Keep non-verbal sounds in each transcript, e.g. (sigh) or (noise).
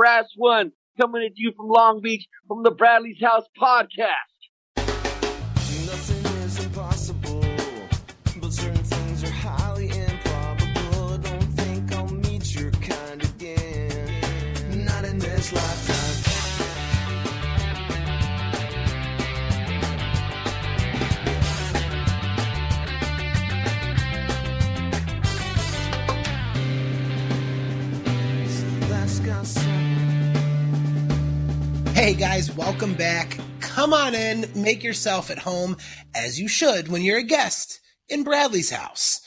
brass one coming at you from Long Beach from the Bradley's House podcast. Hey guys, welcome back. Come on in, make yourself at home, as you should when you're a guest in Bradley's house.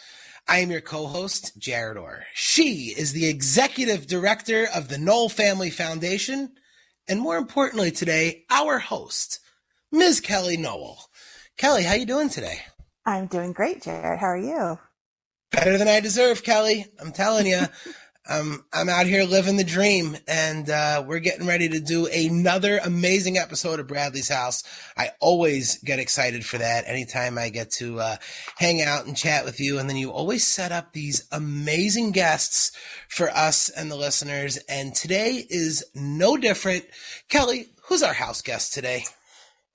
I am your co-host, Jared Orr. She is the executive director of the Nowell Family Foundation, and more importantly today, our host, Ms. Kelly Nowell. Kelly, how you doing today? I'm doing great, Jared. How are you? Better than I deserve, Kelly. I'm telling you. (laughs) um, I'm out here living the dream, and uh, we're getting ready to do another amazing episode of Bradley's House. I always get excited for that anytime I get to uh, hang out and chat with you. And then you always set up these amazing guests for us and the listeners. And today is no different. Kelly, who's our house guest today?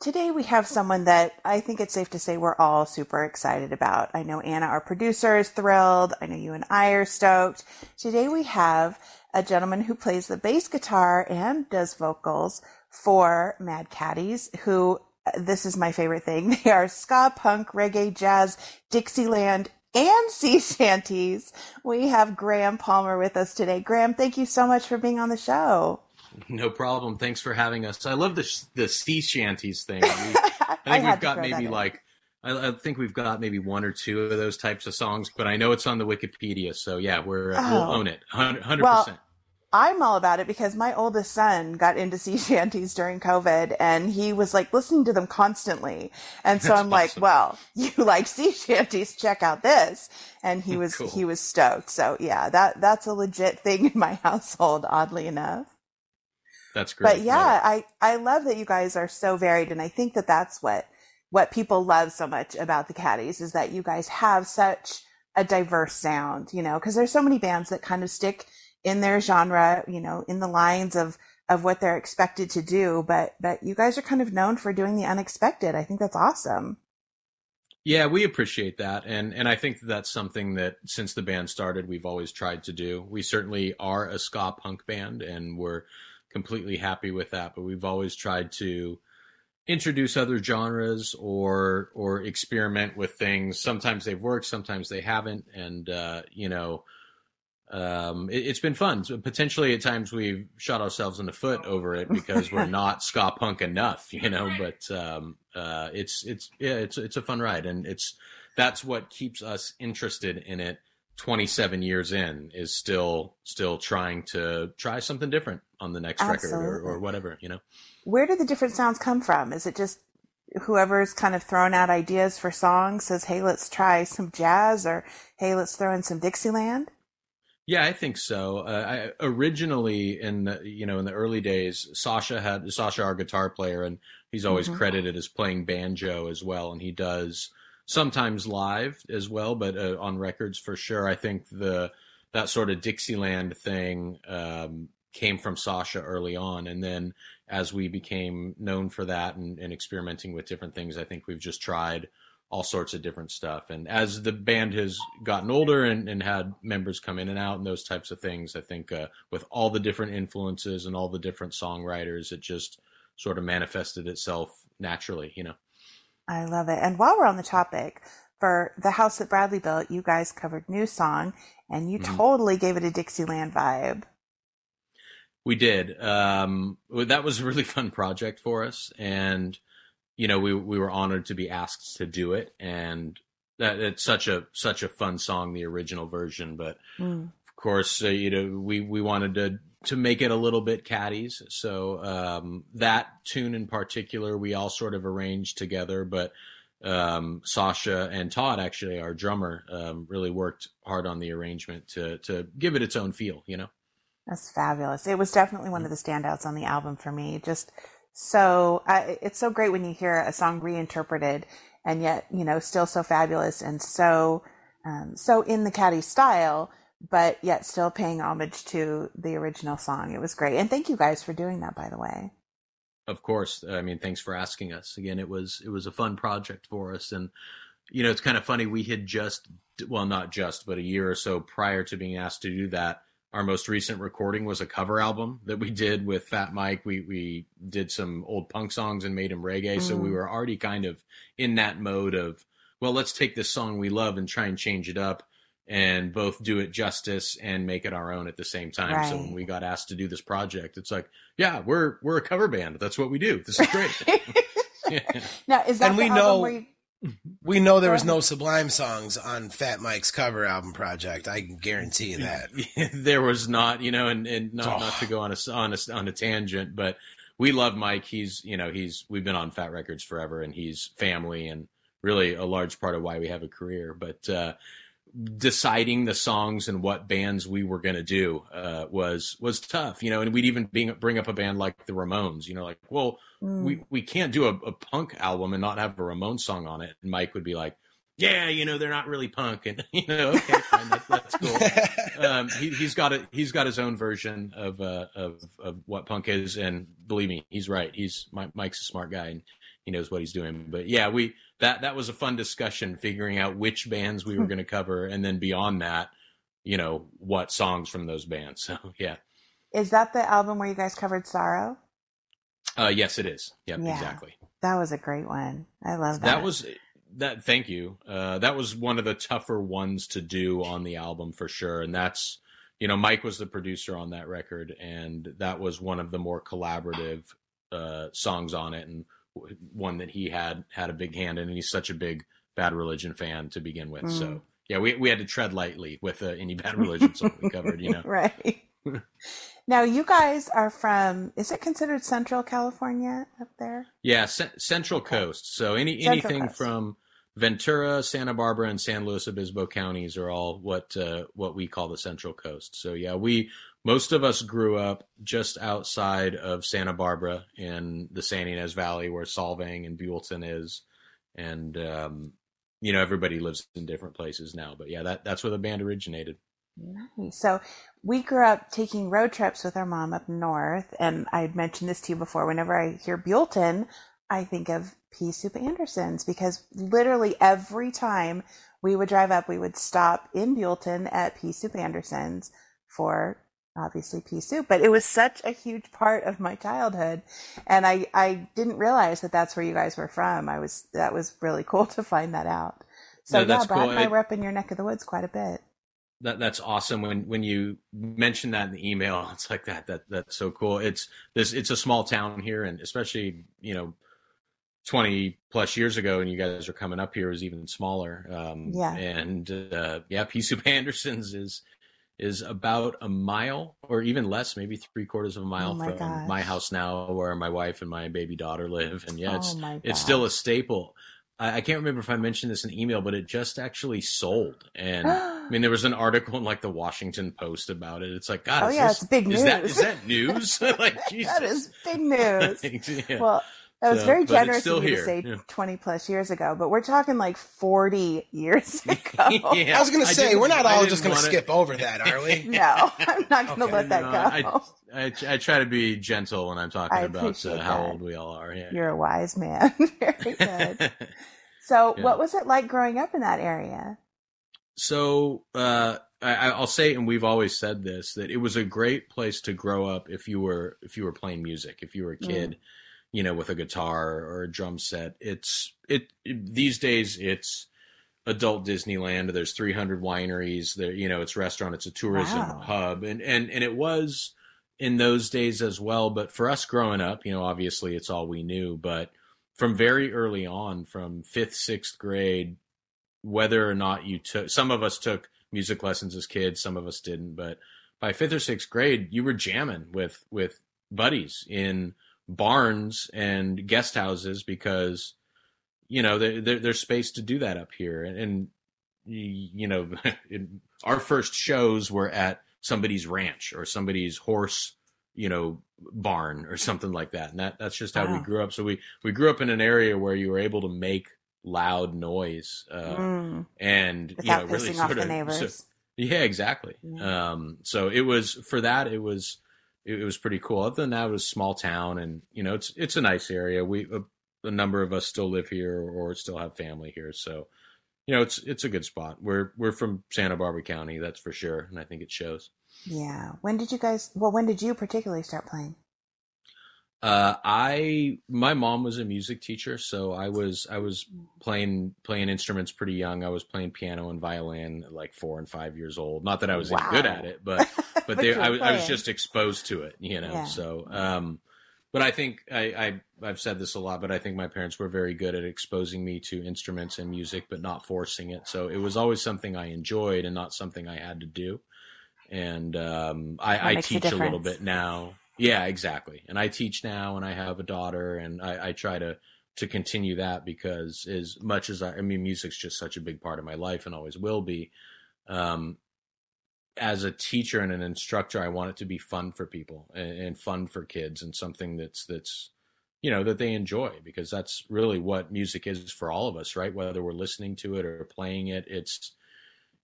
Today we have someone that I think it's safe to say we're all super excited about. I know Anna, our producer, is thrilled. I know you and I are stoked. Today we have a gentleman who plays the bass guitar and does vocals for Mad Caddies, who uh, this is my favorite thing. (laughs) They are ska, punk, reggae, jazz, Dixieland, and (laughs) sea shanties. We have Graham Palmer with us today. Graham, thank you so much for being on the show. No problem. Thanks for having us. I love the the sea shanties thing. (laughs) We, I I think had we've got maybe like I, I think we've got maybe one or two of those types of songs, but I know it's on the Wikipedia. So yeah, we're uh, Oh. we'll own it, hundred Well, percent. I'm all about it because my oldest son got into sea (laughs) shanties during COVID and he was like listening to them constantly. And so That's I'm like, well, (laughs) you like sea shanties, check out this. And he was, Cool. he was stoked. So yeah, that, that's a legit thing in my household, oddly enough. That's great. But yeah, I, I love that you guys are so varied. And I think that that's what, what people love so much about the caddies is that you guys have such a diverse sound, you know, because there's so many bands that kind of stick in their genre, you know, in the lines of, of what they're expected to do. But, but you guys are kind of known for doing the unexpected. I think that's awesome. Yeah, we appreciate that, and and I think that's something that since the band started, we've always tried to do. We certainly are a ska punk band, and we're completely happy with that. But we've always tried to introduce other genres or or experiment with things. Sometimes they've worked, sometimes they haven't, and uh, you know. Um, it, it's been fun. So potentially, at times, we've shot ourselves in the foot over it because we're (laughs) not ska punk enough, you know. But um, uh, it's it's yeah, it's it's a fun ride, and it's that's what keeps us interested in it. Twenty seven years in is still still trying to try something different on the next record or, or whatever, you know. Where do the different sounds come from? Is it just whoever's kind of thrown out ideas for songs says, Hey, let's try some jazz or Hey, let's throw in some Dixieland? Yeah, I think so. Uh, I, originally, in the, you know, in the early days, Sasha had Sasha, our guitar player, and he's always Mhm. credited as playing banjo as well, and he does sometimes live as well, but uh, on records for sure. I think the that sort of Dixieland thing um, came from Sasha early on, and then as we became known for that and, and experimenting with different things, I think we've just tried all sorts of different stuff. And as the band has gotten older and, and had members come in and out and those types of things, I think uh, with all the different influences and all the different songwriters, it just sort of manifested itself naturally, you know. I love it. And while we're on the topic, for the house that Bradley built, you guys covered New Song and you Mhm. totally gave it a Dixieland vibe. We did. Um, that was a really (laughs) fun project for us, and you know, we we were honored to be asked to do it, and that it's such a such a fun song, the original version. But Mm. of course, uh, you know, we we wanted to to make it a little bit caddies. So um, that tune in particular, we all sort of arranged together, but. Um, Sasha and Todd, actually, our drummer, um, really worked hard on the arrangement to to give it its own feel. You know. That's fabulous. It was definitely one of the standouts on the album for me. Just so, it's so great when you hear a song reinterpreted and yet, you know, still so fabulous and so, um, so in the Caddy style, but yet still paying homage to the original song. It was great. And thank you guys for doing that, by the way. Of course. I mean, thanks for asking us. Again, it was it was a fun project for us and you know, it's kind of funny we had just well, not just, but a year or so prior to being asked to do that, our most recent recording was a cover album that we did with Fat Mike. We we did some old punk songs and made them reggae, so we Mm. were already kind of in that mode of well, let's take this song we love and try and change it up and both do it justice and make it our own at the same time. So when we got asked to do this project, it's like, yeah, we're we're a cover band. That's what we do. This is great. Yeah. (laughs) now, is that And the we know- where you, We know there was no Sublime songs on Fat Mike's cover album project. I can guarantee you that. (laughs) there was not, you know, and, and not, Oh. not to go on a, on a, on a tangent, but we love Mike. He's, you know, he's, we've been on Fat Wreck Chords forever and he's family and really a large part of why we have a career. But, uh, deciding the songs and what bands we were going to do, uh, was, was tough, you know, and we'd even bring, bring up a band like the Ramones, you know, like, well, Mm. we, we can't do a, a punk album and not have a Ramones song on it. And Mike would be like, yeah, you know, they're not really punk. And, (laughs) you know, okay, fine, that, that's cool (laughs) um, he, he's got a, he's got his own version of, uh, of of what punk is, and believe me, he's right. He's Mike, Mike's a smart guy, and he knows what he's doing. But yeah, we that that was a fun discussion, figuring out which bands we were going to cover, and then beyond that, you know, what songs from those bands. (laughs) So yeah, is that the album where you guys covered Sorrow? uh, yes, it is. Yep, Yeah. exactly. That was a great one. I love that. That was that. Thank you. Uh, that was one of the tougher ones to do on the album for sure, and that's you know Mike was the producer on that record, and that was one of the more collaborative uh, songs on it, and one that he had had a big hand in, and he's such a big Bad Religion fan to begin with. Mm. So yeah, we we had to tread lightly with uh, any Bad Religion song we covered. You (laughs) know, right. (laughs) now you guys are from. Is it considered Central California up there? Yeah, c- Central Coast. So any Central anything Coast. from Ventura, Santa Barbara, and San Luis Obispo counties are all what uh, what we call the Central Coast. So yeah, we most of us grew up just outside of Santa Barbara in the Santa Ynez Valley, where Solvang and Buellton is, and um, you know everybody lives in different places now. But yeah, that that's where the band originated. Nice. So we grew up taking road trips with our mom up north, and I mentioned this to you before. Whenever I hear Buellton, I think of Pea Soup Andersen's because literally every time we would drive up, we would stop in Buellton at Pea Soup Andersen's for obviously pea soup but it was such a huge part of my childhood. And i i didn't realize that that's where you guys were from. I was that was really cool to find that out. So No, that's yeah brad cool. and i were up in your neck of the woods quite a bit. That that's awesome. When when you mention that in the email (laughs) it's like that that that's so cool. It's this it's a small town here and especially you know 20 plus years ago and you guys are coming up here it was even smaller. Um Yeah. and uh yeah pea soup (laughs) andersen's is is about a mile or even less maybe three quarters of a mile Oh my from gosh. my house now where my wife and my baby daughter live and yeah oh it's oh it's still a staple I, I can't remember if i mentioned this in email but it just actually sold and (gasps) I mean, there was an article in like the Washington Post about it. It's like, God, Oh, is yeah, this, it's big that news. is that news? like, Jesus. (laughs) that is big news. (laughs) yeah. Well, that was So, very generous of you to say yeah. 20 plus years ago, but we're talking like 40 years (laughs) ago. Yeah, I was going to say, we're not all just going to skip over that, are we? (laughs) No, I'm not going to Okay. let that No, go. I, I, I try to be gentle when I'm talking I about uh, how old we all are. Yeah. You're a wise man. (laughs) very good. So, Yeah. what was it like growing up in that area? so uh, I, I'll say, and we've always said this, that it was a great place to grow up if you were if you were playing music, if you were a Mm. You know, with a guitar or a drum set. It's it, it these days it's adult Disneyland. There's 300 wineries. There, you know, it's restaurant. It's a tourism Wow. hub, and and and it was in those days as well. But for us growing up, you know, obviously it's all we knew. But from very early on, from fifth, sixth grade, whether or not you took, some of us took music lessons as kids, some of us didn't. But by fifth or sixth grade, you were jamming with with buddies in barns and guest houses because you know there, there, there's space to do that up here and, and you know (laughs) in, our first shows were at somebody's ranch or somebody's horse you know barn or something like that and that that's just how we grew up so we we grew up in an area where you were able to make loud noise uh, Mm, and you without know really sort the of neighbors. so- Yeah, exactly. Yeah. Um, so it was for that. It was it, it was pretty cool. Other than that, it was a small town, and you know, it's it's a nice area. We a, a number of us still live here or still have family here, so you know, it's it's a good spot. We're we're from Santa Barbara County, that's for sure, and I think it shows. Yeah. When did you guys? Well, when did you particularly start playing? Uh, I my mom was a music teacher, so I was I was playing playing instruments pretty young. I was playing piano and violin at like four and five years old. Not that I was any good at it, but (laughs) but, they, I, was, I was just exposed to it, you know. Yeah. So, um, but I think I, I I've said this a lot, but I think my parents were very good at exposing me to instruments and music, but not forcing it. So it was always something I enjoyed and not something I had to do. And um, I, I makes a teach a little bit now. Yeah, exactly. And I teach now, and I have a daughter, and I, I try to to continue that because as much as I, I mean, music's just such a big part of my life and always will be. Um, as a teacher and an instructor, I want it to be fun for people and, and fun for kids, and something that's that's you know that they enjoy because that's really what music is for all of us, right? Whether we're listening to it or playing it, it's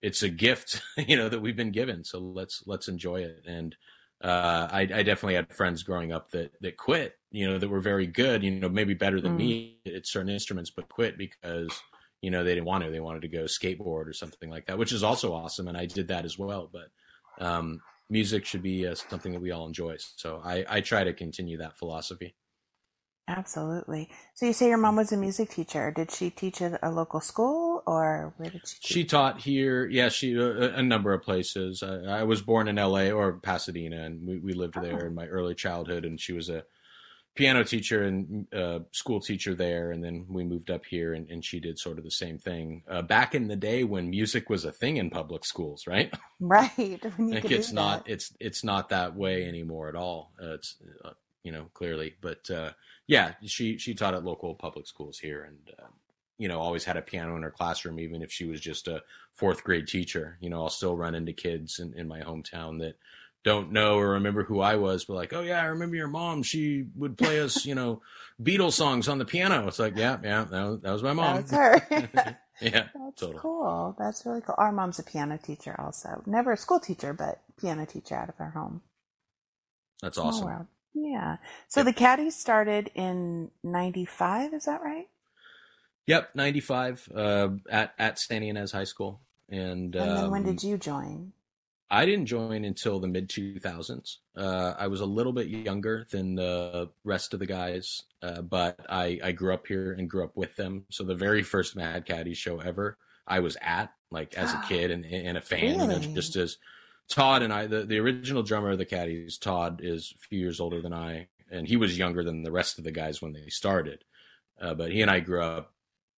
it's a gift, (laughs) you know, that we've been given. So let's let's enjoy it. And uh, I, I definitely had friends growing up that that quit, you know, that were very good, you know, maybe better than Mm. me at certain instruments, but quit because you know they didn't want to. They wanted to go skateboard or something like that, which is also awesome, and I did that as well. But um, music should be uh, something that we all enjoy. So I, I try to continue that philosophy. Absolutely. So you say your mom was a music teacher. Did she teach at a local school, or where did she? Teach? She taught here, yeah, she a, a number of places. I, I was born in L.A. or Pasadena, and we, we lived there Oh. in my early childhood. And she was a piano teacher and uh, school teacher there. And then we moved up here, and, and she did sort of the same thing uh, back in the day when music was a thing in public schools, right? (laughs) right. (laughs) Like it's not that. it's it's not that way anymore at all. Uh, it's uh, you know clearly, but uh, yeah, she she taught at local public schools here, and uh, you know always had a piano in her classroom, even if she was just a fourth grade teacher. You know, I'll still run into kids in, in my hometown that don't know or remember who I was, but like, oh yeah, I remember your mom. She would play us, you know, (laughs) Beatles songs on the piano. It's like, yeah, yeah, that was, that was my mom. That's her. (laughs) yeah, (laughs) That's totally. cool. That's really cool. Our mom's a piano teacher, also. Never a school teacher, but piano teacher out of her home. That's Small awesome. world. Yeah. So Yep. the Caddies started in '95. Is that right? Yep, ninety five uh, at at Santa Ynez High School, and, And then when um, did you join? I didn't join until the mid 2000s. Uh, I was a little bit younger than the rest of the guys, uh, but I, I grew up here and grew up with them. So the very first Mad Caddies show ever, I was at like as a (gasps) kid and, and a fan. You know, just as Todd and I, the, the original drummer of the Caddies, Todd is a few years older than I, and he was younger than the rest of the guys when they started. Uh, but he and I grew up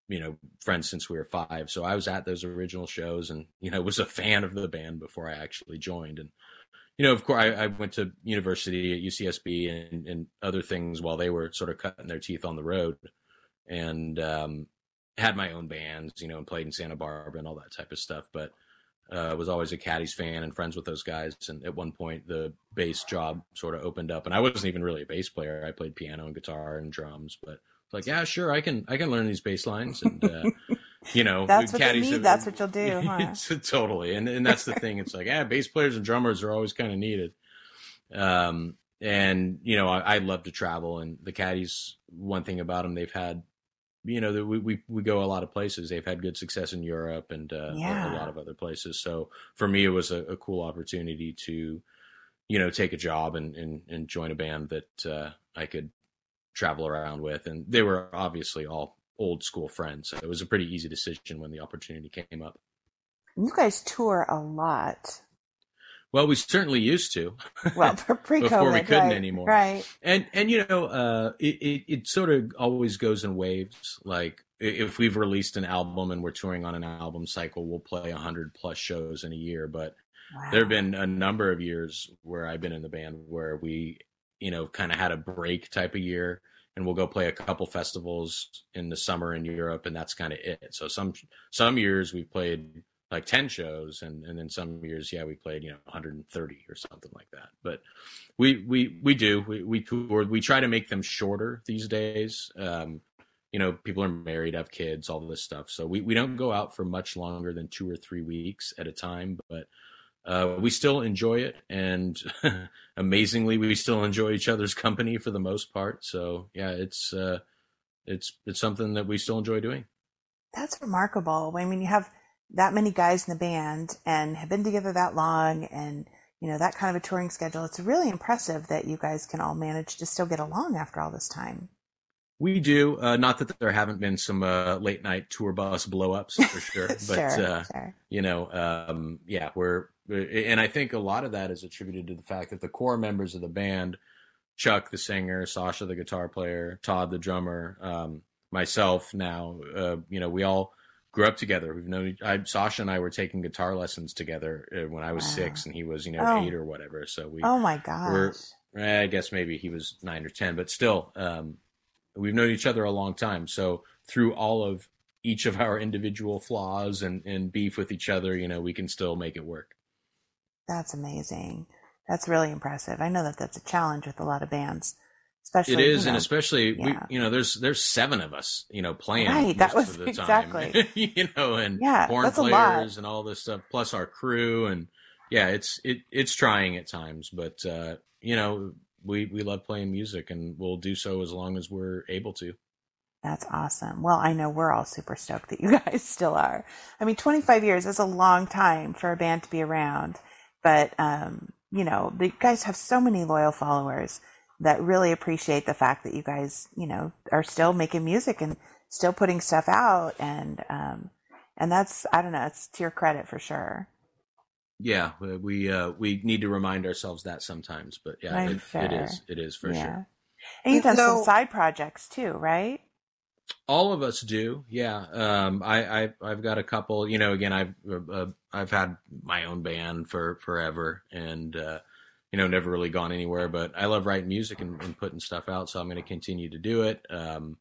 you know friends since we were five. So i was at those original shows and you know (laughs) was a fan of the band before i actually joined. And you know of course i, I went to university at ucsb and, and other things while they were sort of cutting their teeth on the road and um, had my own bands you know and played in santa barbara and all that type of stuff. But uh, was always a caddies fan and friends with those guys. And at one point the bass job sort of opened up and i wasn't even really a bass player. I played piano and guitar and drums but like, yeah, sure, I can I can learn these bass lines, and uh, (laughs) you know, That's what caddies need. have- That's what you'll do, (laughs) huh? Totally, and and that's the thing. It's like, yeah, bass players and drummers are always kind of needed. Um, and you know, I, I love to travel, and the caddies. One thing about them, they've had, you know, that we, we we go a lot of places. They've had good success in Europe and uh, a- a, lot of other places. So for me, it was a, a cool opportunity to, you know, take a job and and, and join a band that uh, I could travel around with, and they were obviously all old school friends. So it was a pretty easy decision when the opportunity came up. You guys tour a lot. Well, we certainly used to. Well, (laughs) pre-COVID, Before we couldn't right, anymore. Right. and and you know uh it, it it sort of always goes in waves like if we've released an album and we're touring on an album cycle we'll play 100 plus shows in a year but Wow. there have been a number of years where i've been in the band where we you know kind of had a break type of year and we'll go play a couple festivals in the summer in europe and that's kind of it. So some some years we've played like 10 shows and and then some years yeah we played you know 130 or something like that. But we we we do. We we tour we try to make them shorter these days. Um you know, people are married, have kids, all this stuff. So we, we don't go out for much longer than two or three weeks at a time, but uh, we still enjoy it. And (laughs) amazingly, we still enjoy each other's company for the most part. So yeah, it's, uh, it's, it's something that we still enjoy doing. That's remarkable. I mean, you have that many guys in the band and have been together that long and, you know, that kind of a touring schedule. It's really impressive that you guys can all manage to still get along after all this time. We do. Uh, not that there haven't been some uh, late night tour bus blowups for sure, (laughs) but uh, sure. you know, um, yeah, we're and I think a lot of that is attributed to the fact that the core members of the band, Chuck the singer, Sasha the guitar player, Todd the drummer, um, myself now, uh, you know, we all grew up together. We've known I, Sasha and I were taking guitar lessons together uh, when I was Wow. six and he was you know Oh. eight or whatever. So we Oh my gosh. eh, I guess maybe he was nine or ten, but still, um, we've known each other a long time. So through all of each of our individual flaws and, and beef with each other, you know, we can still make it work. That's amazing. That's really impressive. I know that that's a challenge with a lot of bands, especially. It is, you and especially yeah. we, you know, there's there's seven of us, you know, playing Right, that was of (laughs) the time, exactly. (laughs) you know, and Yeah, horn that's a lot. players and all this stuff, plus our crew, and yeah, it's it it's trying at times, but uh, you know, we we love playing music, and we'll do so as long as we're able to. That's awesome. Well, I know we're all super stoked that you (laughs) guys still are. I mean, 25 years is a long time for a band to be around, but, um, you know, the guys have so many loyal followers that really appreciate the fact that you guys, you know, are still making music and still putting stuff out. And, um, and that's, I don't know, it's to your credit for sure. Yeah, we- we uh, we need to remind ourselves that sometimes, but yeah, Right, it, it fair. is it is for yeah. sure. And you've You done some side projects too, right? All of us do, yeah. Um, I, I I've got a couple. You know, again, I've uh, I've had my own band for forever, and uh, you know, never really gone anywhere. But I love writing music and, and putting stuff out, so I'm going to continue to do it. Um,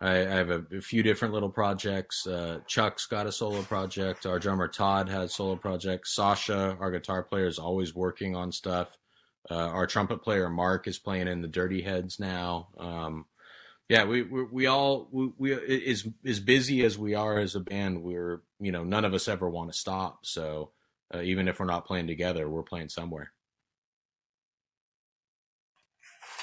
I, I have a, a few different little projects. Uh, Chuck's got a solo project. Our drummer Todd has solo projects. Sasha, our guitar player, is always working on stuff. Uh, our trumpet player Mark is playing in the Dirty Heads now. Um, yeah, we we, we all we, we as as busy as we are as a band, we're you know none of us ever want to stop. So uh, even if we're not playing together, we're playing somewhere.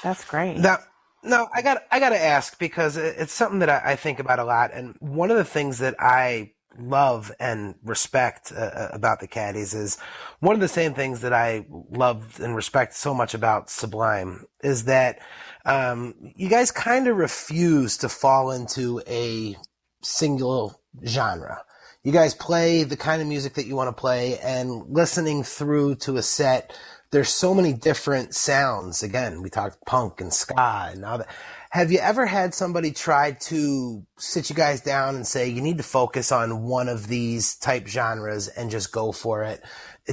That's great. Now, no, I got I got to ask because it- it's something that I, I think about a lot, and one of the things that I love and respect uh, uh, about the Caddies is one of the same things that I loved and respect so much about Sublime is that um, you guys kind of refuse to fall into a single genre. You guys play the kind of music that you want to play, and listening through to a set, there's so many different sounds. Again, we talked punk and ska and all that. Have you ever had somebody try to sit you guys down and say you need to focus on one of these type genres and just go for it?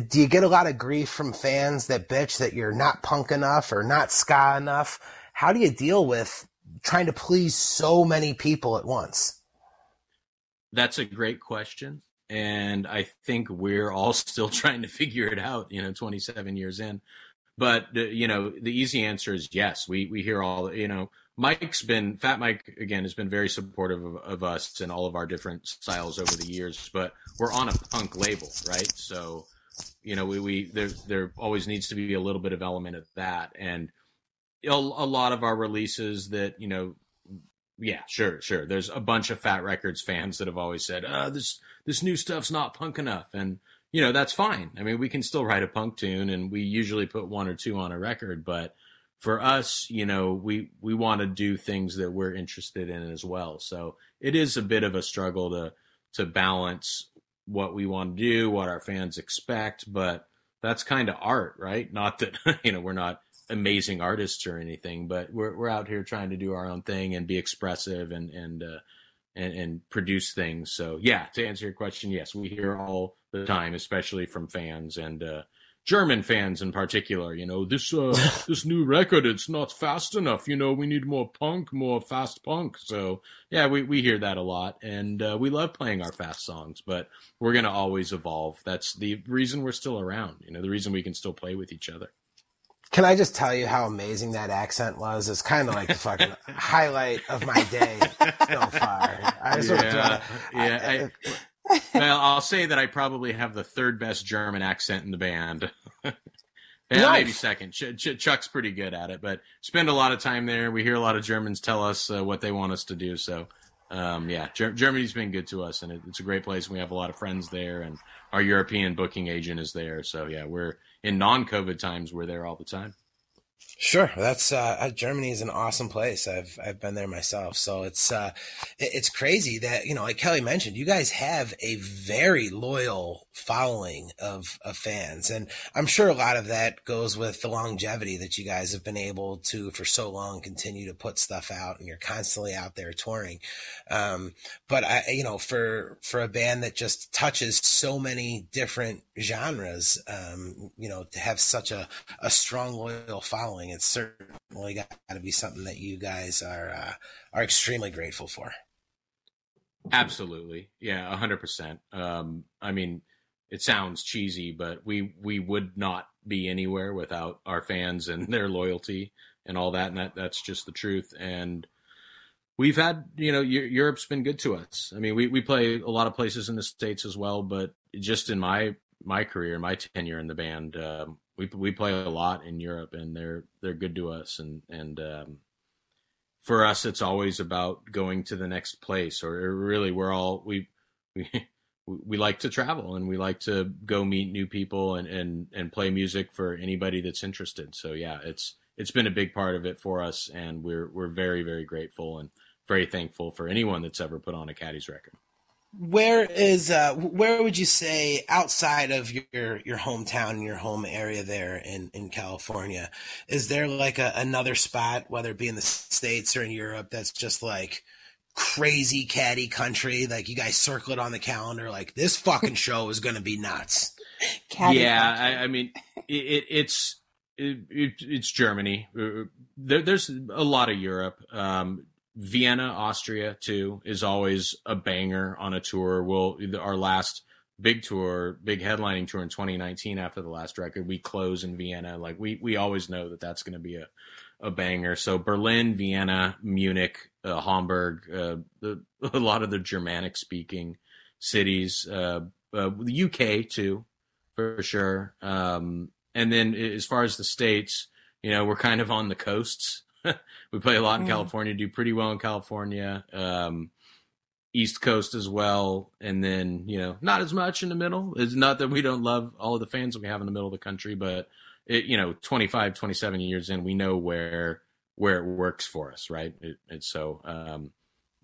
Do you get a lot of grief from fans that bitch that you're not punk enough or not ska enough? How do you deal with trying to please so many people at once? That's a great question. And I think we're all (laughs) still trying to figure it out, you know, 27 years in. But, uh, you know, the easy answer is yes. We, we hear all, you know, Mike's been, Fat Mike, again, has been very supportive of, of us and all of our different styles over the years, but we're on a punk label, right? So, you know, we, we, there, there always needs to be a little bit of element of that. And a, a lot of our releases that, you know, yeah, sure, sure. There's a bunch of Fat Wreck Chords fans that have always said, uh, this, this new stuff's not punk enough. And, you know, that's fine. I mean, we can still write a punk tune and we usually put one or two on a record, but for us, you know, we, we want to do things that we're interested in as well. So it is a bit of a struggle to, to balance what we want to do, what our fans expect, but that's kind of art, right? Not that, (laughs) you know, we're not amazing artists or anything, but we're, we're out here trying to do our own thing and be expressive and, and, uh, and, and produce things. So yeah, to answer your question, yes, we hear all the time, especially from fans and, uh, German fans in particular, you know, this uh, (laughs) this new record, it's not fast enough. You know, we need more punk, more fast punk. So yeah, we, we hear that a lot, and uh, we love playing our fast songs. But we're gonna always evolve. That's the reason we're still around. You know, the reason we can still play with each other. Can I just tell you how amazing that accent was? It's kind of like the fucking highlight of my day (laughs) so far. I wanna- yeah, I- yeah. I, (laughs) well, I'll say that I probably have the third best German accent in the band. (laughs) yeah, maybe second. Ch- Ch- Chuck's pretty good at it, but spend a lot of time there. We hear a lot of Germans tell us uh, what they want us to do. So, um, yeah, Ger- Germany's been good to us, and it, it's a great place. We have a lot of friends there, and our European booking agent is there. So, yeah, we're in non-COVID times. We're there all the time. Sure, that's uh, uh, Germany is an awesome place. I've I've been there myself, so it's uh, it's crazy that you know, like Kelly mentioned, you guys have a very loyal following of of fans, and I'm sure a lot of that goes with the longevity that you guys have been able to for so long continue to put stuff out, and you're constantly out there touring. Um, but I, you know, for for a band that just touches so many different genres, um, you know, to have such a a strong loyal following, it's certainly got to be something that you guys are uh, are extremely grateful for. Absolutely. Yeah, a hundred percent. Um, I mean, it sounds cheesy, but we we would not be anywhere without our fans and (laughs) their loyalty and all that, and that that's just the truth. And we've had, you know, Europe's been good to us. I mean, we we play a lot of places in the states as well, but just in my my career, my tenure in the band, um, we we play a lot in Europe, and they're they're good to us, and and um, for us it's always about going to the next place or really we're all we we we like to travel and we like to go meet new people and and and play music for anybody that's interested. So yeah it's it's been a big part of it for us and we're we're very very grateful and very thankful for anyone that's ever put on a caddies record. Where is uh, where would you say outside of your your hometown, your home area there in in California, is there like a, another spot, whether it be in the states or in Europe, that's just like crazy caddy country? Like you guys circle it on the calendar, like this fucking (laughs) show is gonna be nuts. Caddy yeah. I, I mean, it, it, it's it, it, it's Germany. Uh, There, there's a lot of Europe. Um, Vienna, Austria, too, is always a banger on a tour. We'll our last big tour, big headlining tour in 2019 after the last record, we close in Vienna. Like we we always know that that's going to be a a banger. So Berlin, Vienna, Munich, uh, Hamburg, uh, the, (laughs) a lot of the Germanic speaking cities, uh, uh, the UK too, for sure. Um, and then as far as the states, you know, we're kind of on the coasts. (laughs) we play a lot in Mm. California, do pretty well in California. Um, East Coast as well, and then you know not as much in the middle. It's not that we don't love all of the fans that we have in the middle of the country, but it, you know 25, 27 years in, we know where where it works for us, right? It, it's so um,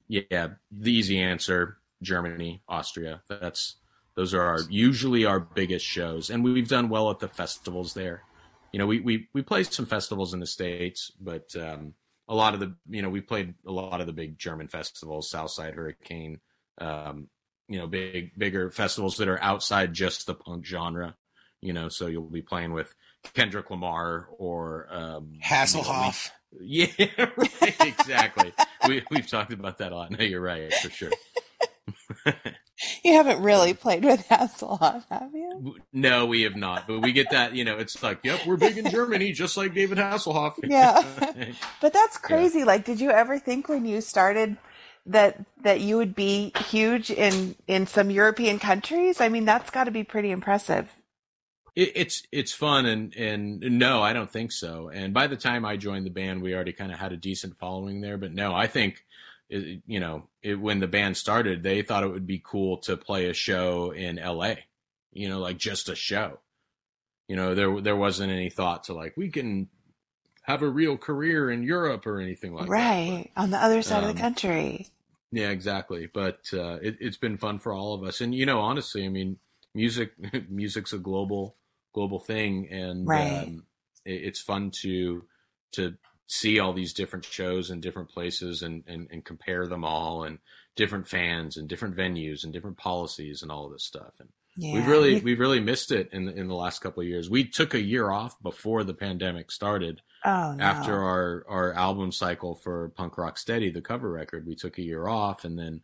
yeah. The easy answer: Germany, Austria. That's those are our usually our biggest shows, and we've done well at the festivals there. You know, we we we play some festivals in the states, but um, a lot of the you know we played a lot of the big German festivals, Southside Hurricane, um, you know, big bigger festivals that are outside just the punk genre. You know, so you'll be playing with Kendrick Lamar or um, Hasselhoff. Yeah, (laughs) right, exactly. we we've talked about that a lot. No, you're right for sure. (laughs) You haven't really played with (laughs) Hasselhoff, have you? No, we have not, but we get that. You know, it's like, yep, we're big in Germany, just like David Hasselhoff. Yeah. But that's crazy. Like, did you ever think when you started that that you would be huge in in some European countries? I mean, that's got to be pretty impressive. It, it's it's fun and and no, I don't think so. And by the time I joined the band, we already kind of had a decent following there. But no, I think it, you know it, when the band started, they thought it would be cool to play a show in L.A. You know, like just a show. You know, there there wasn't any thought to like we can have a real career in Europe or anything like that. right. On the other side of um, the country. Yeah, exactly. But uh, it, it's been fun for all of us, and you know, honestly, I mean, music (laughs) music's a global global thing, and Right. um, it, it's fun to to see all these different shows in different places and, and and compare them all, and different fans and different venues and different policies and all of this stuff. And Yeah. we've really we've really missed it in the, in the last couple of years. We took a year off before the pandemic started oh, no. after our our album cycle for Punk Rock Steady, the cover record, we took a year off, and then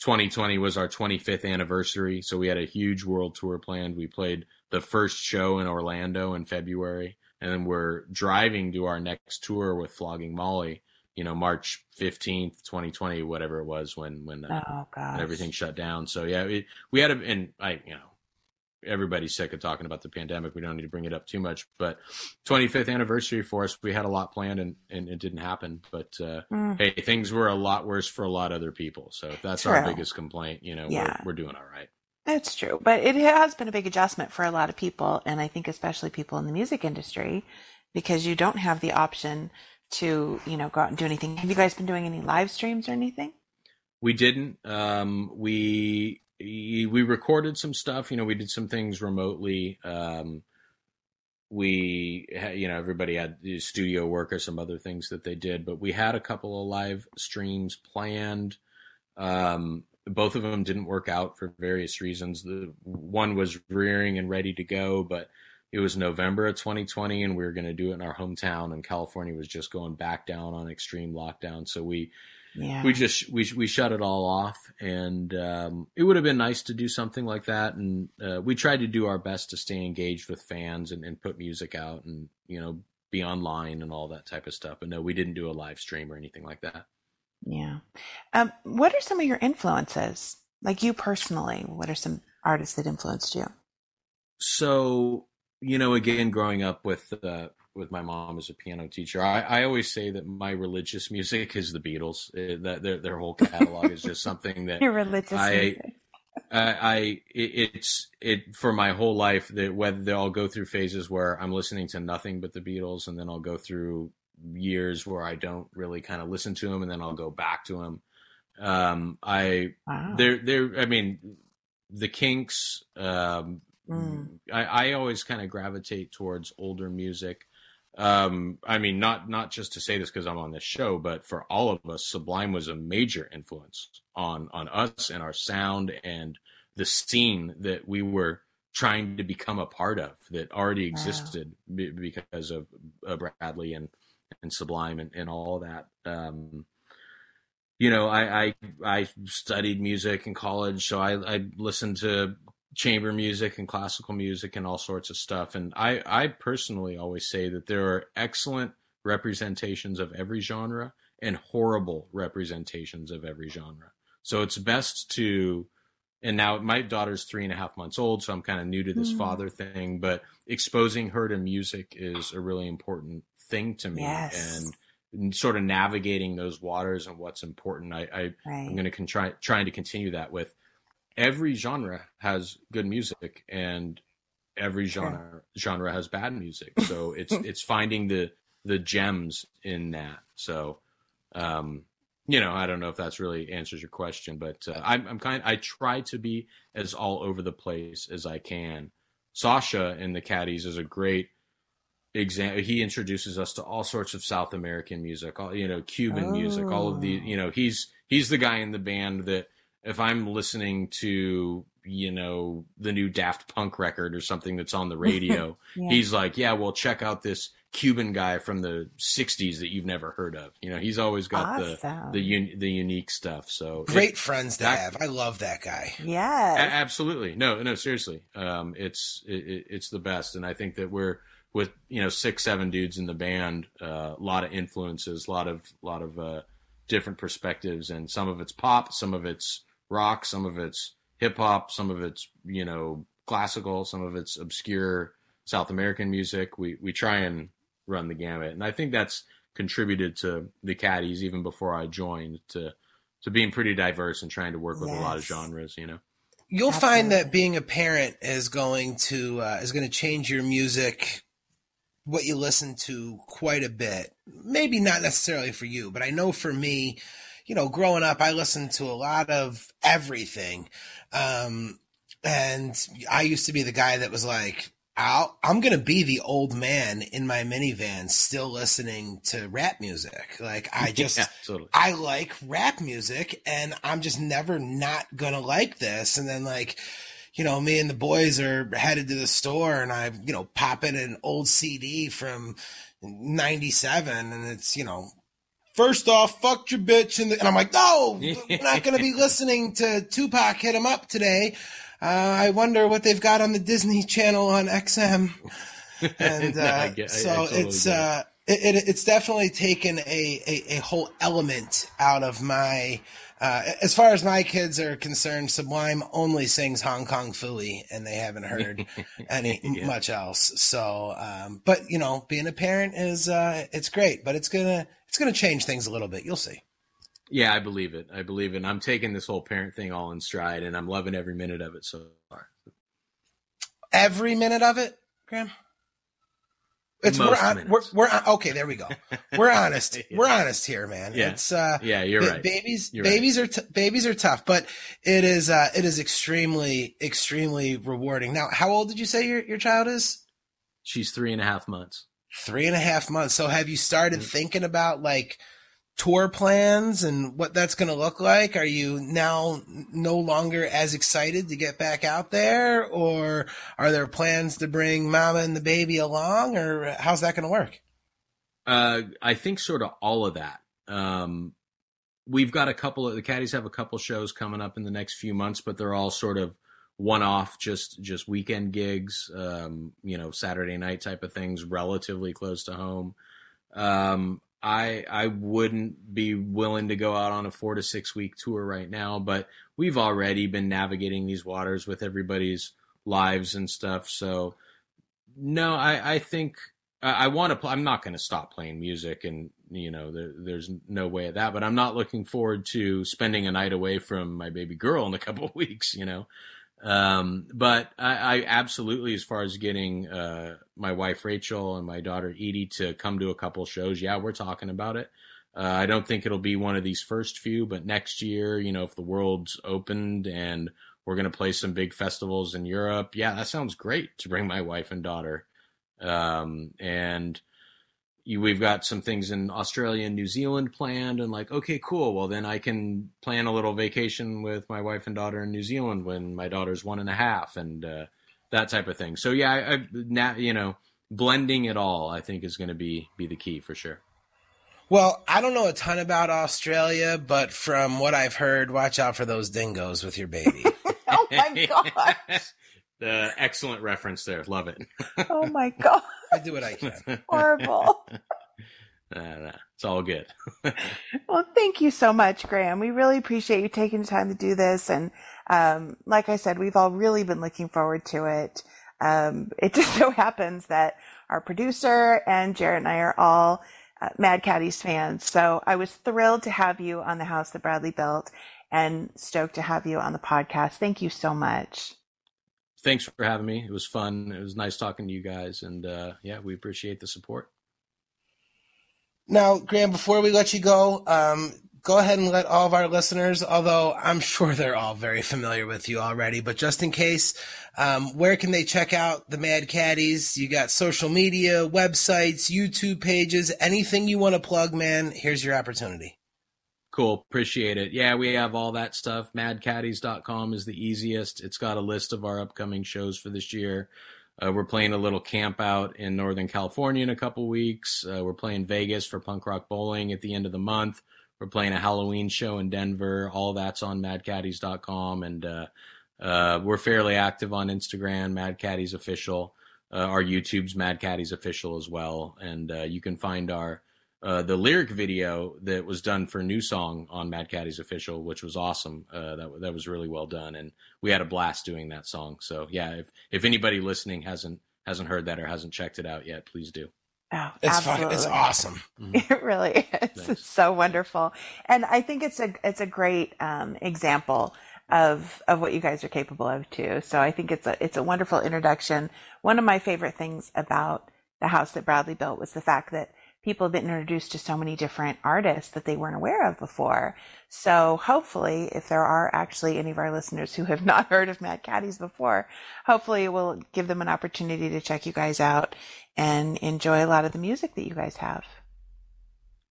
2020 was our 25th anniversary. So we had a huge world tour planned. We played the first show in Orlando in February, and then we're driving to our next tour with Flogging Molly. You know, March fifteenth, twenty twenty, whatever it was when when, uh, Oh when everything shut down. So yeah, it, we had a and I you know everybody's sick of talking about the pandemic. We don't need to bring it up too much, but 25th anniversary for us, we had a lot planned and, and it didn't happen. But uh, Mm. hey, things were a lot worse for a lot of other people. So if that's our biggest complaint, you know, Yeah. we're, we're doing all right. That's true, but it has been a big adjustment for a lot of people, and I think especially people in the music industry, because you don't have the option to, you know, go out and do anything. Have you guys been doing any live streams or anything? We didn't. Um, we we recorded some stuff. You know, we did some things remotely. Um, we, you know, everybody had studio work or some other things that they did, but we had a couple of live streams planned. Um, both of them didn't work out for various reasons. The one was rearing and ready to go, but it was November of 2020, and we were going to do it in our hometown, and California was just going back down on extreme lockdown. So we Yeah. we just we we shut it all off and um, it would have been nice to do something like that and uh, we tried to do our best to stay engaged with fans and, and put music out and you know be online and all that type of stuff but no we didn't do a live stream or anything like that Yeah. Um, what are some of your influences? Like you personally, what are some artists that influenced you? so you know again growing up with uh, with my mom as a piano teacher I, I always say that my religious music is the beatles Uh, that their, their whole catalog is just something (laughs) that Your religious I- music. I, I it, it's it for my whole life that whether I'll go through phases where I'm listening to nothing but the Beatles, and then I'll go through years where I don't really kind of listen to them, and then I'll go back to them. Um, I Wow. they're they're I mean the Kinks. Um, Mm. I, I always kind of gravitate towards older music. Um, I mean, not not just to say this because I'm on this show, but for all of us, Sublime was a major influence on on us and our sound and the scene that we were trying to become a part of that already Wow. existed because of uh, Bradley and and Sublime and, and all that. Um, you know, I, I I studied music in college, so I, I listened to chamber music and classical music and all sorts of stuff. And I, I personally always say that there are excellent representations of every genre and horrible representations of every genre. So it's best to, and now my daughter's three and a half months old, so I'm kind of new to this Mm. father thing, but exposing her to music is a really important thing to me. Yes. And sort of navigating those waters and what's important. I, I Right. I'm going to con- try trying to continue that with every genre has good music and every genre genre has bad music. So (laughs) it's it's finding the the gems in that. So um you know, I don't know if that's really answers your question, but uh, I'm I'm kind I try to be as all over the place as I can. Sasha in the Caddies is a great example. He introduces us to all sorts of South American music, all, you know, Cuban music, all of the, Oh. you know, he's he's the guy in the band that if I'm listening to, you know, the new Daft Punk record or something that's on the radio, (laughs) Yeah. he's like, yeah, well, check out this Cuban guy from the '60s that you've never heard of. You know, he's always got the awesome. the un- the unique stuff. So it- Great friends to that- have. I love that guy. yeah a- absolutely. No, no, seriously. Um, it's it, it- it's the best, and I think that we're with you know six, seven dudes in the band. uh, A lot of influences, a lot of lot of uh, different perspectives, and some of it's pop, some of it's rock, some of it's hip hop, some of it's you know classical, some of it's obscure South American music. We we try and run the gamut, and I think that's contributed to the Caddies even before I joined to to being pretty diverse and trying to work with a lot of genres. You know. You'll find that being a parent is going to uh, is going to change your music, what you listen to quite a bit. Maybe not necessarily for you, but I know for me, you know, growing up, I listened to a lot of everything, um, and I used to be the guy that was like. I'll, I'm gonna be the old man in my minivan, still listening to rap music. Like I (laughs) just, yeah, totally. I like rap music and I'm just never not gonna like this. And then like, you know, me and the boys are headed to the store and I, you know, pop in an old CD from 97 and it's, you know, first off, fuck your bitch. And, and I'm like, no, we're not gonna be (laughs) listening to Tupac hit him up today. Uh, I wonder what they've got on the Disney Channel on XM. and (laughs) No, uh, get- I- I so totally it's it. uh, it, it, it's definitely taken a, a, a whole element out of my. Uh, as far as my kids are concerned, Sublime only sings Hong Kong Phooey, and they haven't heard (laughs) any Yeah. much else. So, um, but you know, being a parent is uh, it's great, but it's gonna it's gonna change things a little bit. You'll see. Yeah, I believe it. I believe it. And I'm taking this whole parent thing all in stride, and I'm loving every minute of it so far. Every minute of it, Graham. It's we're, on, we're we're on, okay. There we go. We're (laughs) honest. Yeah. We're honest here, man. Yeah. It's uh, Yeah, you're ba- right. babies You're babies are t- babies are tough, but it is uh, it is extremely extremely rewarding. Now, how old did you say your your child is? She's three and a half months. Three and a half months. So, have you started Mhm. thinking about like tour plans and what that's going to look like? Are you now no longer as excited to get back out there, or are there plans to bring mama and the baby along, or how's that going to work? Uh, I think sort of all of that. Um, we've got a couple of the caddies have a couple shows coming up in the next few months, but they're all sort of one off, just just weekend gigs. Um, you know, Saturday night type of things, relatively close to home. Um, I I wouldn't be willing to go out on a four to six week tour right now, but we've already been navigating these waters with everybody's lives and stuff. So no, I I think I, I want to. I'm not going to stop playing music, and you know, there, there's no way of that. But I'm not looking forward to spending a night away from my baby girl in a couple (laughs) weeks. You know, um, but I, I absolutely, as far as getting uh, my wife Rachel and my daughter Edie to come to a couple shows, yeah, we're talking about it. Uh, I don't think it'll be one of these first few, but next year, you know, if the world's opened and we're going to play some big festivals in Europe, yeah, that sounds great to bring my wife and daughter. Um, and you, we've got some things in Australia and New Zealand planned, and like, okay, cool. Well, then I can plan a little vacation with my wife and daughter in New Zealand when my daughter's one and a half, and uh, that type of thing. So yeah, I, I now you know, blending it all, I think is going to be be the key for sure. Well, I don't know a ton about Australia, but from what I've heard, watch out for those dingoes with your baby. (laughs) Oh my (laughs) gosh. The excellent reference there. Love it. Oh (laughs) my god. I do what I can. (laughs) Horrible. Nah, nah, it's all good. (laughs) Well, thank you so much, Graham. We really appreciate you taking the time to do this. And um, like I said, we've all really been looking forward to it. Um, it just so happens that our producer and Jared and I are all uh, Mad Caddies fans. So I was thrilled to have you on the house that Bradley built and stoked to have you on the podcast. Thank you so much. Thanks for having me. It was fun. It was nice talking to you guys, and uh, yeah, we appreciate the support. Now, Graham, before we let you go, um, go ahead and let all of our listeners, although I'm sure they're all very familiar with you already, but just in case, um, where can they check out the Mad Caddies? You got social media, websites, YouTube pages, anything you want to plug, man. Here's your opportunity. Cool. Appreciate it. Yeah, we have all that stuff. Madcaddies.com is the easiest. It's got a list of our upcoming shows for this year. Uh, we're playing a little camp out in Northern California in a couple weeks. Uh, we're playing Vegas for punk rock bowling at the end of the month. We're playing a Halloween show in Denver. All that's on madcaddies.com. And uh, uh, we're fairly active on Instagram, Mad Caddies Official. Uh, our YouTube's Mad Caddies Official as well. And uh, you can find our uh, the lyric video that was done for New Song on Mad Caddies Official, which was awesome. Uh, that that was really well done, and we had a blast doing that song. So yeah, if if anybody listening hasn't hasn't heard that or hasn't checked it out yet, please do. Oh, It's absolutely. fun. It's awesome. (laughs) It really is. Thanks. It's so wonderful. And I think it's a it's a great um, example of of what you guys are capable of too. So I think it's a it's a wonderful introduction. One of my favorite things about the house that Bradley built was the fact that people have been introduced to so many different artists that they weren't aware of before. So hopefully, if there are actually any of our listeners who have (laughs) not heard of Mad Caddies before, hopefully it will give them an opportunity to check you guys out and enjoy a lot of the music that you guys have.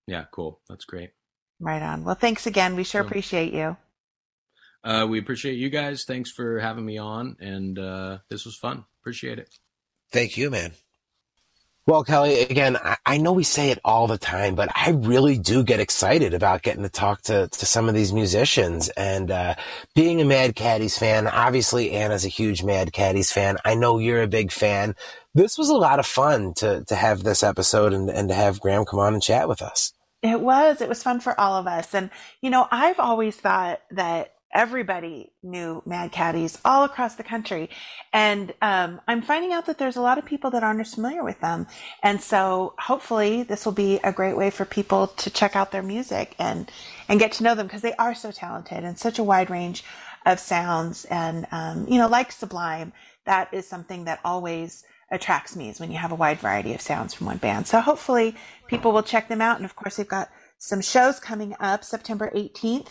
Yeah, cool. That's great. Right on. Well, thanks again. We sure Cool. appreciate you. Uh, we appreciate you guys. Thanks for having me on, and uh, this was fun. Appreciate it. Thank you, man. Well, Kelly, again, I, know we say it all the time, but I really do get excited about getting to talk to, to some of these musicians and, uh, being a Mad Caddies fan. Obviously, Anna's a huge Mad Caddies fan. I know you're a big fan. This was a lot of fun to, to have this episode and, and to have Graham come on and chat with us. It was. It was fun for all of us. And, you know, I've always thought that everybody knew Mad Caddies all across the country. And um, I'm finding out that there's a lot of people that aren't as familiar with them. And so hopefully this will be a great way for people to check out their music and, and get to know them because they are so talented and such a wide range of sounds. And, um, you know, like Sublime, that is something that always attracts me is when you have a wide variety of sounds from one band. So hopefully people will check them out. And of course, they've got some shows coming up September 18th.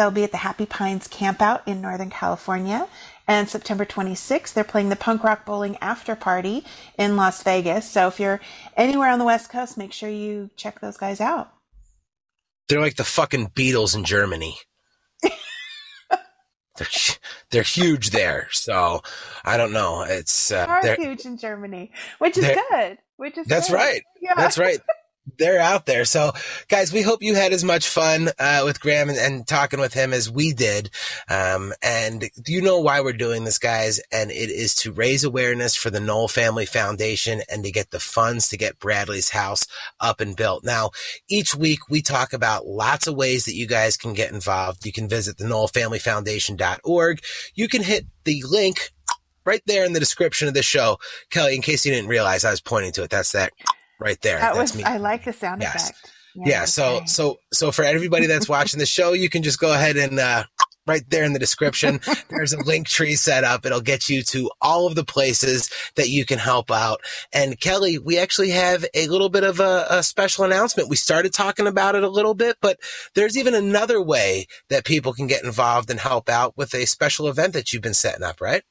They'll be at the Happy Pines Campout in Northern California. And September 26th, they're playing the Punk Rock Bowling After Party in Las Vegas. So if you're anywhere on the West Coast, make sure you check those guys out. They're like the fucking Beatles in Germany. (laughs) they're they're huge there. So I don't know. It's uh, they are huge in Germany, which is good. Which is that's good. right. Yeah. That's right. (laughs) they're out there. So, guys, we hope you had as much fun uh, with Graham and, and, talking with him as we did. Um, and you know why we're doing this, guys? And it is to raise awareness for the Nowell Family Foundation and to get the funds to get Bradley's house up and built. Now, each week we talk about lots of ways that you guys can get involved. You can visit the NowellFamilyFoundation.org. You can hit the link right there in the description of the show. Kelly, in case you didn't realize, I was pointing to it. That's that right there. That that's was me. I like the sound Yes. effect. Yeah. So, okay. so, so for everybody that's watching the show, you can just go ahead and, uh, right there in the description, (laughs) there's a link tree set up. It'll get you to all of the places that you can help out. And Kelly, we actually have a little bit of a, a special announcement. We started talking about it a little bit, but there's even another way that people can get involved and help out with a special event that you've been setting up, right?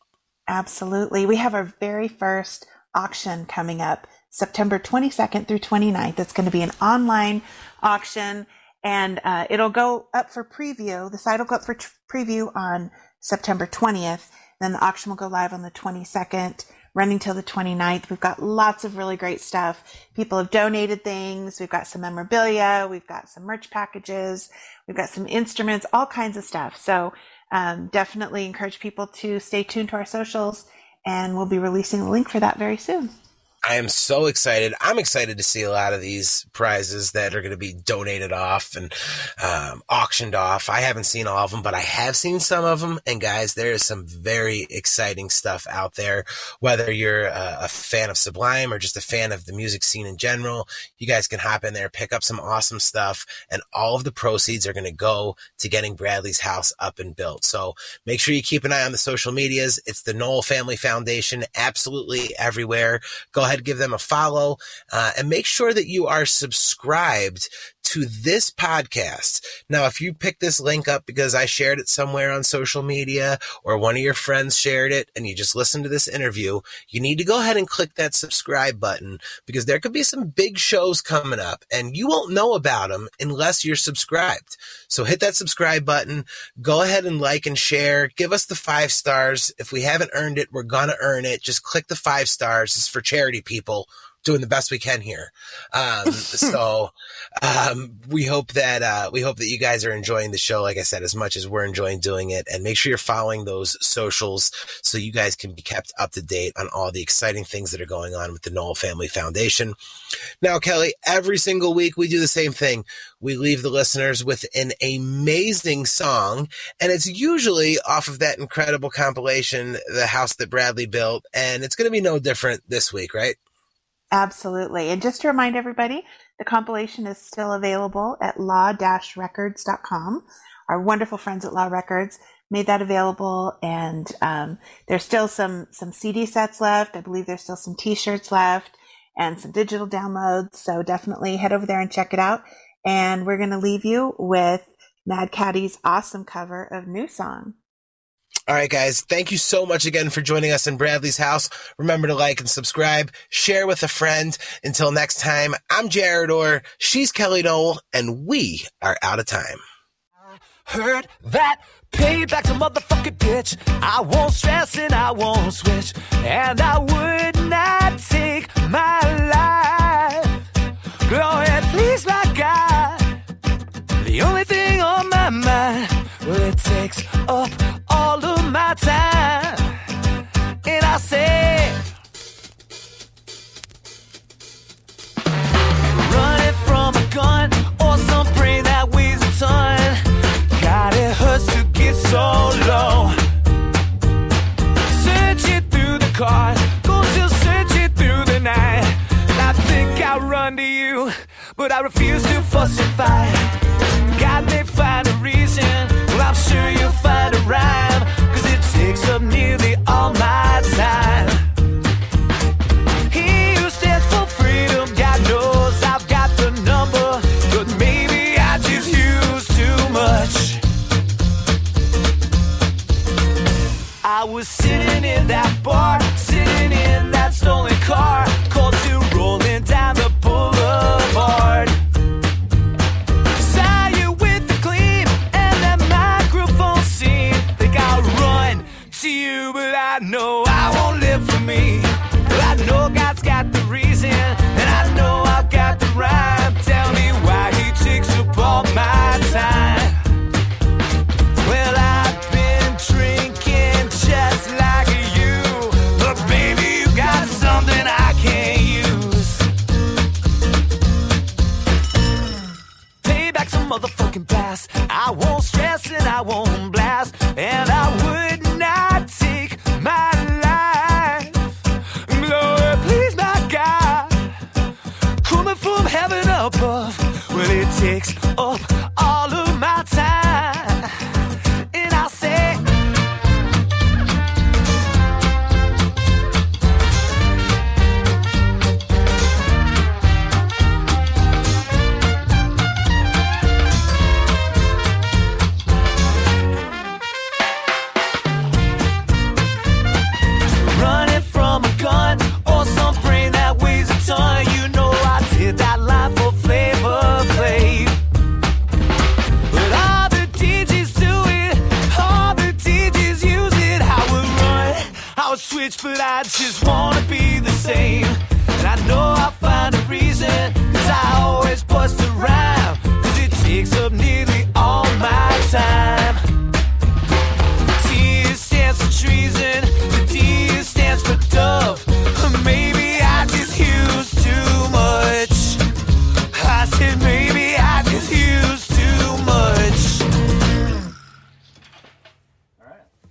Absolutely. We have our very first auction coming up September 22nd through 29th. It's going to be an online auction and uh, it'll go up for preview. The site will go up for tr- preview on September 20th. Then the auction will go live on the 22nd, running till the 29th. We've got lots of really great stuff. People have donated things. We've got some memorabilia. We've got some merch packages. We've got some instruments, all kinds of stuff. So um, definitely encourage people to stay tuned to our socials and we'll be releasing the link for that very soon. I am so excited. I'm excited to see a lot of these prizes that are going to be donated off and um, auctioned off. I haven't seen all of them, but I have seen some of them. And guys, there is some very exciting stuff out there. Whether you're a, a fan of Sublime or just a fan of the music scene in general, you guys can hop in there, pick up some awesome stuff, and all of the proceeds are going to go to getting Bradley's house up and built. So make sure you keep an eye on the social medias. It's the Nowell Family Foundation, absolutely everywhere. Go ahead, give them a follow, uh, and make sure that you are subscribed to this podcast. Now, if you pick this link up because I shared it somewhere on social media or one of your friends shared it and you just listened to this interview, you need to go ahead and click that subscribe button because there could be some big shows coming up and you won't know about them unless you're subscribed. So hit that subscribe button, go ahead and like and share, give us the five stars. If we haven't earned it, we're going to earn it. Just click the five stars. It's for charity people doing the best we can here. Um, (laughs) so, um, we hope that, uh, we hope that you guys are enjoying the show, like I said, as much as we're enjoying doing it. And make sure you're following those socials so you guys can be kept up to date on all the exciting things that are going on with the Nowell Family Foundation. Now, Kelly, every single week we do the same thing. We leave the listeners with an amazing song, and it's usually off of that incredible compilation, The House That Bradley Built. And it's going to be no different this week, right? Absolutely. And just to remind everybody, the compilation is still available at law-records.com. Our wonderful friends at Law Records made that available and um, there's still some some CD sets left. I believe there's still some t-shirts left and some digital downloads. So definitely head over there and check it out. And we're going to leave you with Mad Caddy's awesome cover of New Song. All right, guys. Thank you so much again for joining us in Bradley's house. Remember to like and subscribe, share with a friend. Until next time, I'm Jared Orr, she's Kelly Nowell, and we are out of time. Heard that. Payback's a motherfucking bitch. I won't stress and I won't switch. And I would not take my life. Glory, please, my God. The only thing on my mind, well, it takes up my time. And I say, running from a gun or some something that weighs a ton. God, it hurts to get so low. Searching through the car, go still searching through the night. And I think I'll run to you, but I refuse to fuss. God may find a reason. Well, I'm sure you I won't stress and I won't blast.